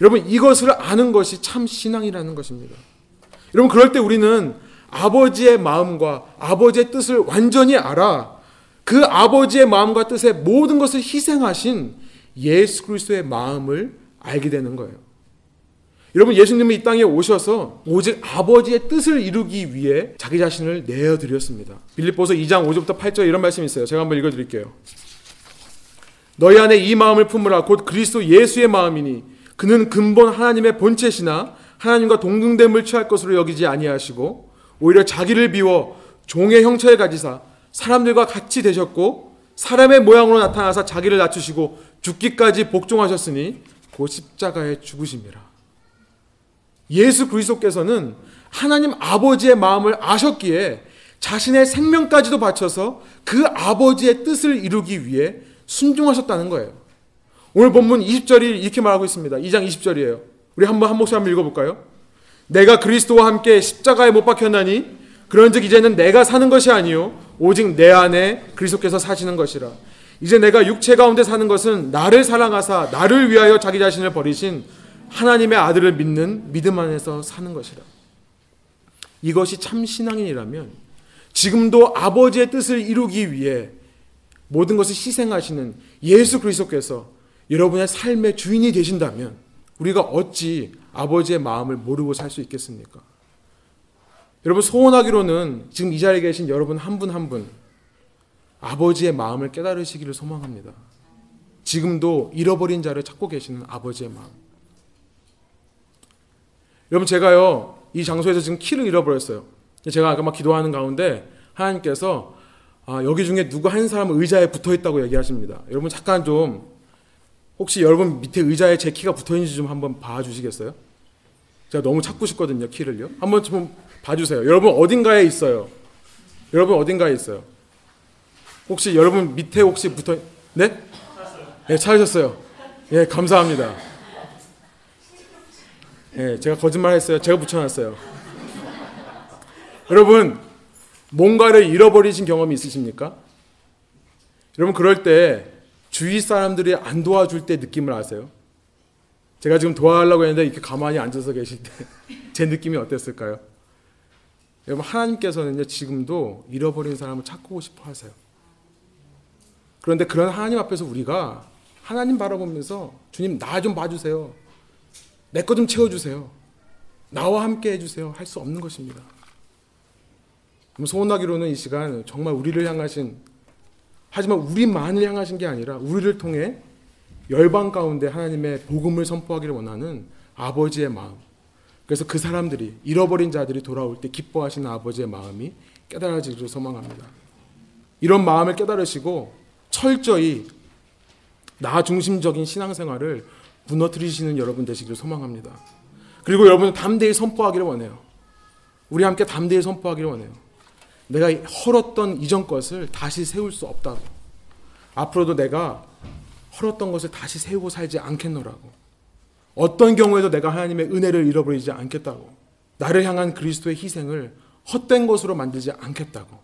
여러분, 이것을 아는 것이 참 신앙이라는 것입니다. 여러분, 그럴 때 우리는 아버지의 마음과 아버지의 뜻을 완전히 알아 그 아버지의 마음과 뜻의 모든 것을 희생하신 예수 그리스도의 마음을 알게 되는 거예요. 여러분 예수님은 이 땅에 오셔서 오직 아버지의 뜻을 이루기 위해 자기 자신을 내어 드렸습니다. 빌립보서 2장 5절부터 8절 이런 말씀이 있어요. 제가 한번 읽어 드릴게요. 너희 안에 이 마음을 품으라 곧 그리스도 예수의 마음이니 그는 근본 하나님의 본체시나 하나님과 동등됨을 취할 것으로 여기지 아니하시고 오히려 자기를 비워 종의 형체를 가지사 사람들과 같이 되셨고 사람의 모양으로 나타나사 자기를 낮추시고 죽기까지 복종하셨으니 곧 십자가에 죽으심이라. 예수 그리스도께서는 하나님 아버지의 마음을 아셨기에 자신의 생명까지도 바쳐서 그 아버지의 뜻을 이루기 위해 순종하셨다는 거예요. 오늘 본문 20절이 이렇게 말하고 있습니다. 2장 20절이에요. 우리 한번 한 목소리 한번 읽어볼까요? 내가 그리스도와 함께 십자가에 못 박혔나니 그런즉 이제는 내가 사는 것이 아니요 오직 내 안에 그리스도께서 사시는 것이라. 이제 내가 육체 가운데 사는 것은 나를 사랑하사 나를 위하여 자기 자신을 버리신 하나님의 아들을 믿는 믿음 안에서 사는 것이라. 이것이 참 신앙인이라면 지금도 아버지의 뜻을 이루기 위해 모든 것을 희생하시는 예수 그리스도께서 여러분의 삶의 주인이 되신다면 우리가 어찌 아버지의 마음을 모르고 살 수 있겠습니까? 여러분 소원하기로는 지금 이 자리에 계신 여러분 한 분 한 분 아버지의 마음을 깨달으시기를 소망합니다. 지금도 잃어버린 자를 찾고 계시는 아버지의 마음. 여러분 제가요 이 장소에서 지금 키를 잃어버렸어요. 제가 아까 막 기도하는 가운데 하나님께서 아, 여기 중에 누구 한 사람은 의자에 붙어 있다고 얘기하십니다. 여러분 잠깐 좀 혹시 여러분 밑에 의자에 제 키가 붙어 있는지 좀 한번 봐주시겠어요? 제가 너무 찾고 싶거든요 키를요. 한번 좀 봐주세요. 여러분 어딘가에 있어요. 여러분 어딘가에 있어요. 혹시 여러분 밑에 혹시 붙어 네? 네 찾으셨어요. 예 감사합니다. 예 제가 거짓말했어요. 제가 붙여놨어요. 여러분 뭔가를 잃어버리신 경험이 있으십니까? 여러분 그럴 때 주위 사람들이 안 도와줄 때 느낌을 아세요? 제가 지금 도와하려고 했는데 이렇게 가만히 앉아서 계실 때 제 느낌이 어땠을까요? 여러분 하나님께서는요 지금도 잃어버린 사람을 찾고 싶어 하세요. 그런데 그런 하나님 앞에서 우리가 하나님 바라보면서 주님 나 좀 봐주세요. 내 거 좀 채워주세요. 나와 함께 해주세요. 할 수 없는 것입니다. 소원하기로는 이 시간 정말 우리를 향하신 하지만 우리만을 향하신 게 아니라 우리를 통해 열방 가운데 하나님의 복음을 선포하기를 원하는 아버지의 마음 그래서 그 사람들이 잃어버린 자들이 돌아올 때 기뻐하시는 아버지의 마음이 깨달아지기를 소망합니다. 이런 마음을 깨달으시고 철저히 나 중심적인 신앙생활을 무너뜨리시는 여러분 되시기를 소망합니다. 그리고 여러분 담대히 선포하기를 원해요. 우리 함께 담대히 선포하기를 원해요. 내가 헐었던 이전 것을 다시 세울 수 없다고. 앞으로도 내가 헐었던 것을 다시 세우고 살지 않겠노라고. 어떤 경우에도 내가 하나님의 은혜를 잃어버리지 않겠다고. 나를 향한 그리스도의 희생을 헛된 것으로 만들지 않겠다고.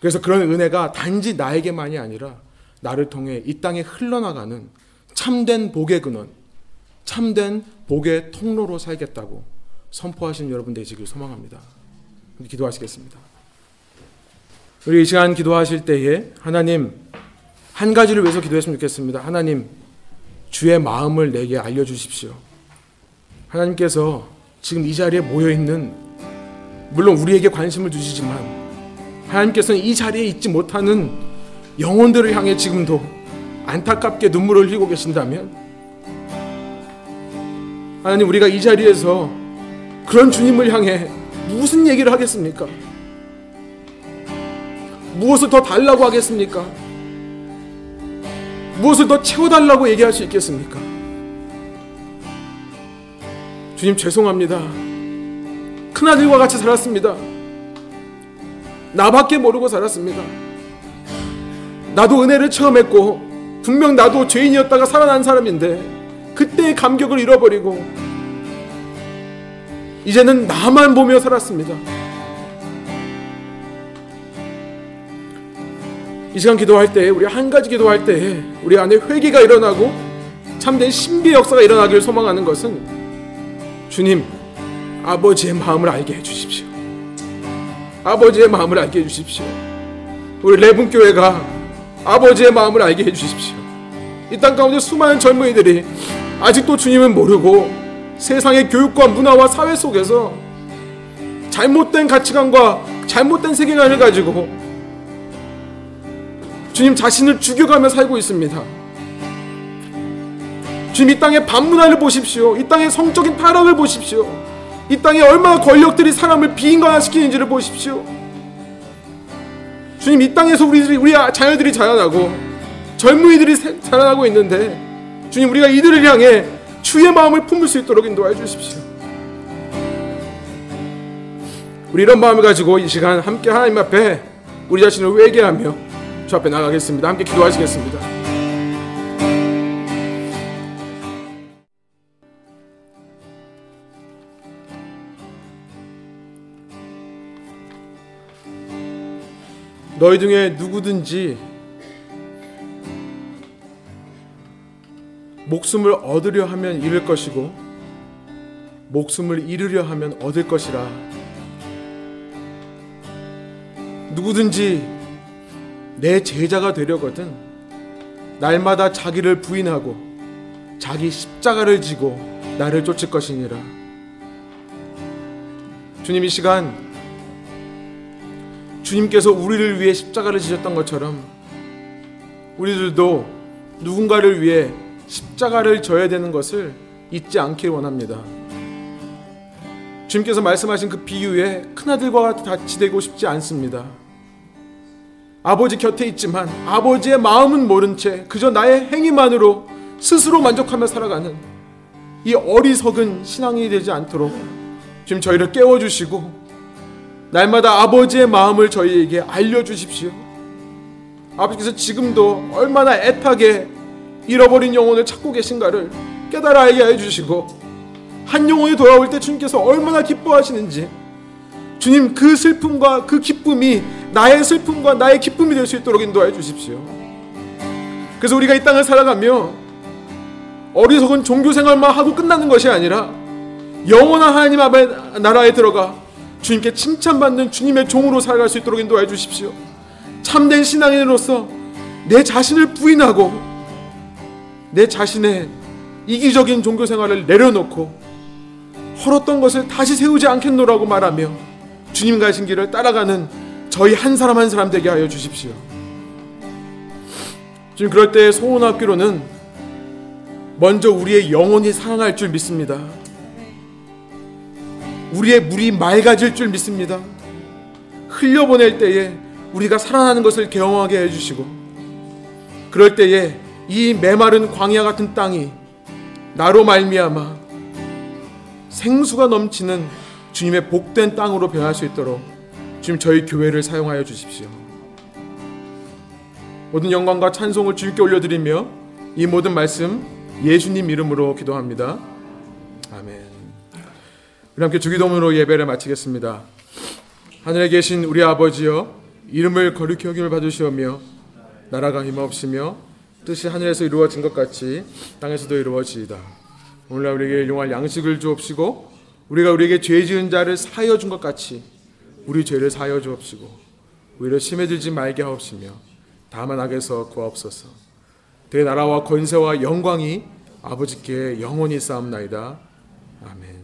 그래서 그런 은혜가 단지 나에게만이 아니라 나를 통해 이 땅에 흘러나가는 참된 복의 근원, 참된 복의 통로로 살겠다고 선포하시는 여러분 되시길 소망합니다. 기도하시겠습니다. 우리 이 시간 기도하실 때에 하나님 한 가지를 위해서 기도했으면 좋겠습니다. 하나님 주의 마음을 내게 알려주십시오. 하나님께서 지금 이 자리에 모여 있는 물론 우리에게 관심을 주시지만 하나님께서는 이 자리에 있지 못하는 영혼들을 향해 지금도 안타깝게 눈물을 흘리고 계신다면 하나님 우리가 이 자리에서 그런 주님을 향해 무슨 얘기를 하겠습니까? 무엇을 더 달라고 하겠습니까? 무엇을 더 채워달라고 얘기할 수 있겠습니까? 주님 죄송합니다. 큰아들과 같이 살았습니다. 나밖에 모르고 살았습니다. 나도 은혜를 처음 했고 분명 나도 죄인이었다가 살아난 사람인데 그때의 감격을 잃어버리고 이제는 나만 보며 살았습니다. 이 시간 기도할 때 우리 한 가지 기도할 때 우리 안에 회개가 일어나고 참된 신비 역사가 일어나기를 소망하는 것은 주님 아버지의 마음을 알게 해 주십시오. 아버지의 마음을 알게 해 주십시오. 우리 레분 교회가 아버지의 마음을 알게 해 주십시오. 이 땅 가운데 수많은 젊은이들이 아직도 주님은 모르고 세상의 교육과 문화와 사회 속에서 잘못된 가치관과 잘못된 세계관을 가지고 주님 자신을 죽여가며 살고 있습니다. 주님 이 땅의 반문화를 보십시오. 이 땅의 성적인 타락을 보십시오. 이 땅에 얼마나 권력들이 사람을 비인간화시키는지를 보십시오. 주님 이 땅에서 우리들이 우리 자녀들이 자라나고 젊은이들이 세- 자라나고 있는데 주님 우리가 이들을 향해 주의 마음을 품을 수 있도록 인도하여 주십시오. 우리 이런 마음을 가지고 이 시간 함께 하나님 앞에 우리 자신을 회개하며 주 앞에 나가겠습니다. 함께 기도하시겠습니다. 너희 중에 누구든지 목숨을 얻으려 하면 잃을 것이고 목숨을 잃으려 하면 얻을 것이라. 누구든지 내 제자가 되려거든 날마다 자기를 부인하고 자기 십자가를 지고 나를 쫓을 것이니라. 주님 이 시간 주님께서 우리를 위해 십자가를 지셨던 것처럼 우리들도 누군가를 위해 십자가를 져야 되는 것을 잊지 않길 원합니다. 주님께서 말씀하신 그 비유에 큰아들과 같이 되고 싶지 않습니다. 아버지 곁에 있지만 아버지의 마음은 모른 채 그저 나의 행위만으로 스스로 만족하며 살아가는 이 어리석은 신앙이 되지 않도록 지금 저희를 깨워주시고 날마다 아버지의 마음을 저희에게 알려주십시오. 아버지께서 지금도 얼마나 애타게 잃어버린 영혼을 찾고 계신가를 깨달아 알게 해주시고 한 영혼이 돌아올 때 주님께서 얼마나 기뻐하시는지 주님 그 슬픔과 그 기쁨이 나의 슬픔과 나의 기쁨이 될 수 있도록 인도해 주십시오. 그래서 우리가 이 땅을 살아가며 어리석은 종교 생활만 하고 끝나는 것이 아니라 영원한 하나님 앞에 나라에 들어가 주님께 칭찬받는 주님의 종으로 살아갈 수 있도록 인도해 주십시오. 참된 신앙인으로서 내 자신을 부인하고 내 자신의 이기적인 종교 생활을 내려놓고 헐었던 것을 다시 세우지 않겠노라고 말하며 주님 가신 길을 따라가는 저희 한 사람 한 사람 되게 하여 주십시오. 지금 그럴 때 소원학교로는 먼저 우리의 영혼이 살아날 줄 믿습니다. 우리의 물이 맑아질 줄 믿습니다. 흘려보낼 때에 우리가 살아나는 것을 경험하게 해주시고 그럴 때에 이 메마른 광야 같은 땅이 나로 말미암아 생수가 넘치는 주님의 복된 땅으로 변할 수 있도록 주님 저희 교회를 사용하여 주십시오. 모든 영광과 찬송을 주님께 올려드리며 이 모든 말씀 예수님 이름으로 기도합니다. 우리 함께 주기도문으로 예배를 마치겠습니다. 하늘에 계신 우리 아버지여 이름을 거룩히 여김을 받으시오며 나라가 힘없으며 뜻이 하늘에서 이루어진 것 같이 땅에서도 이루어지이다. 오늘날 우리에게 용할 양식을 주옵시고 우리가 우리에게 죄 지은 자를 사하여 준 것 같이 우리 죄를 사하여 주옵시고 우리를 심에 들지 말게 하옵시며 다만 악에서 구하옵소서. 대 나라와 권세와 영광이 아버지께 영원히 쌓옵나이다. 아멘.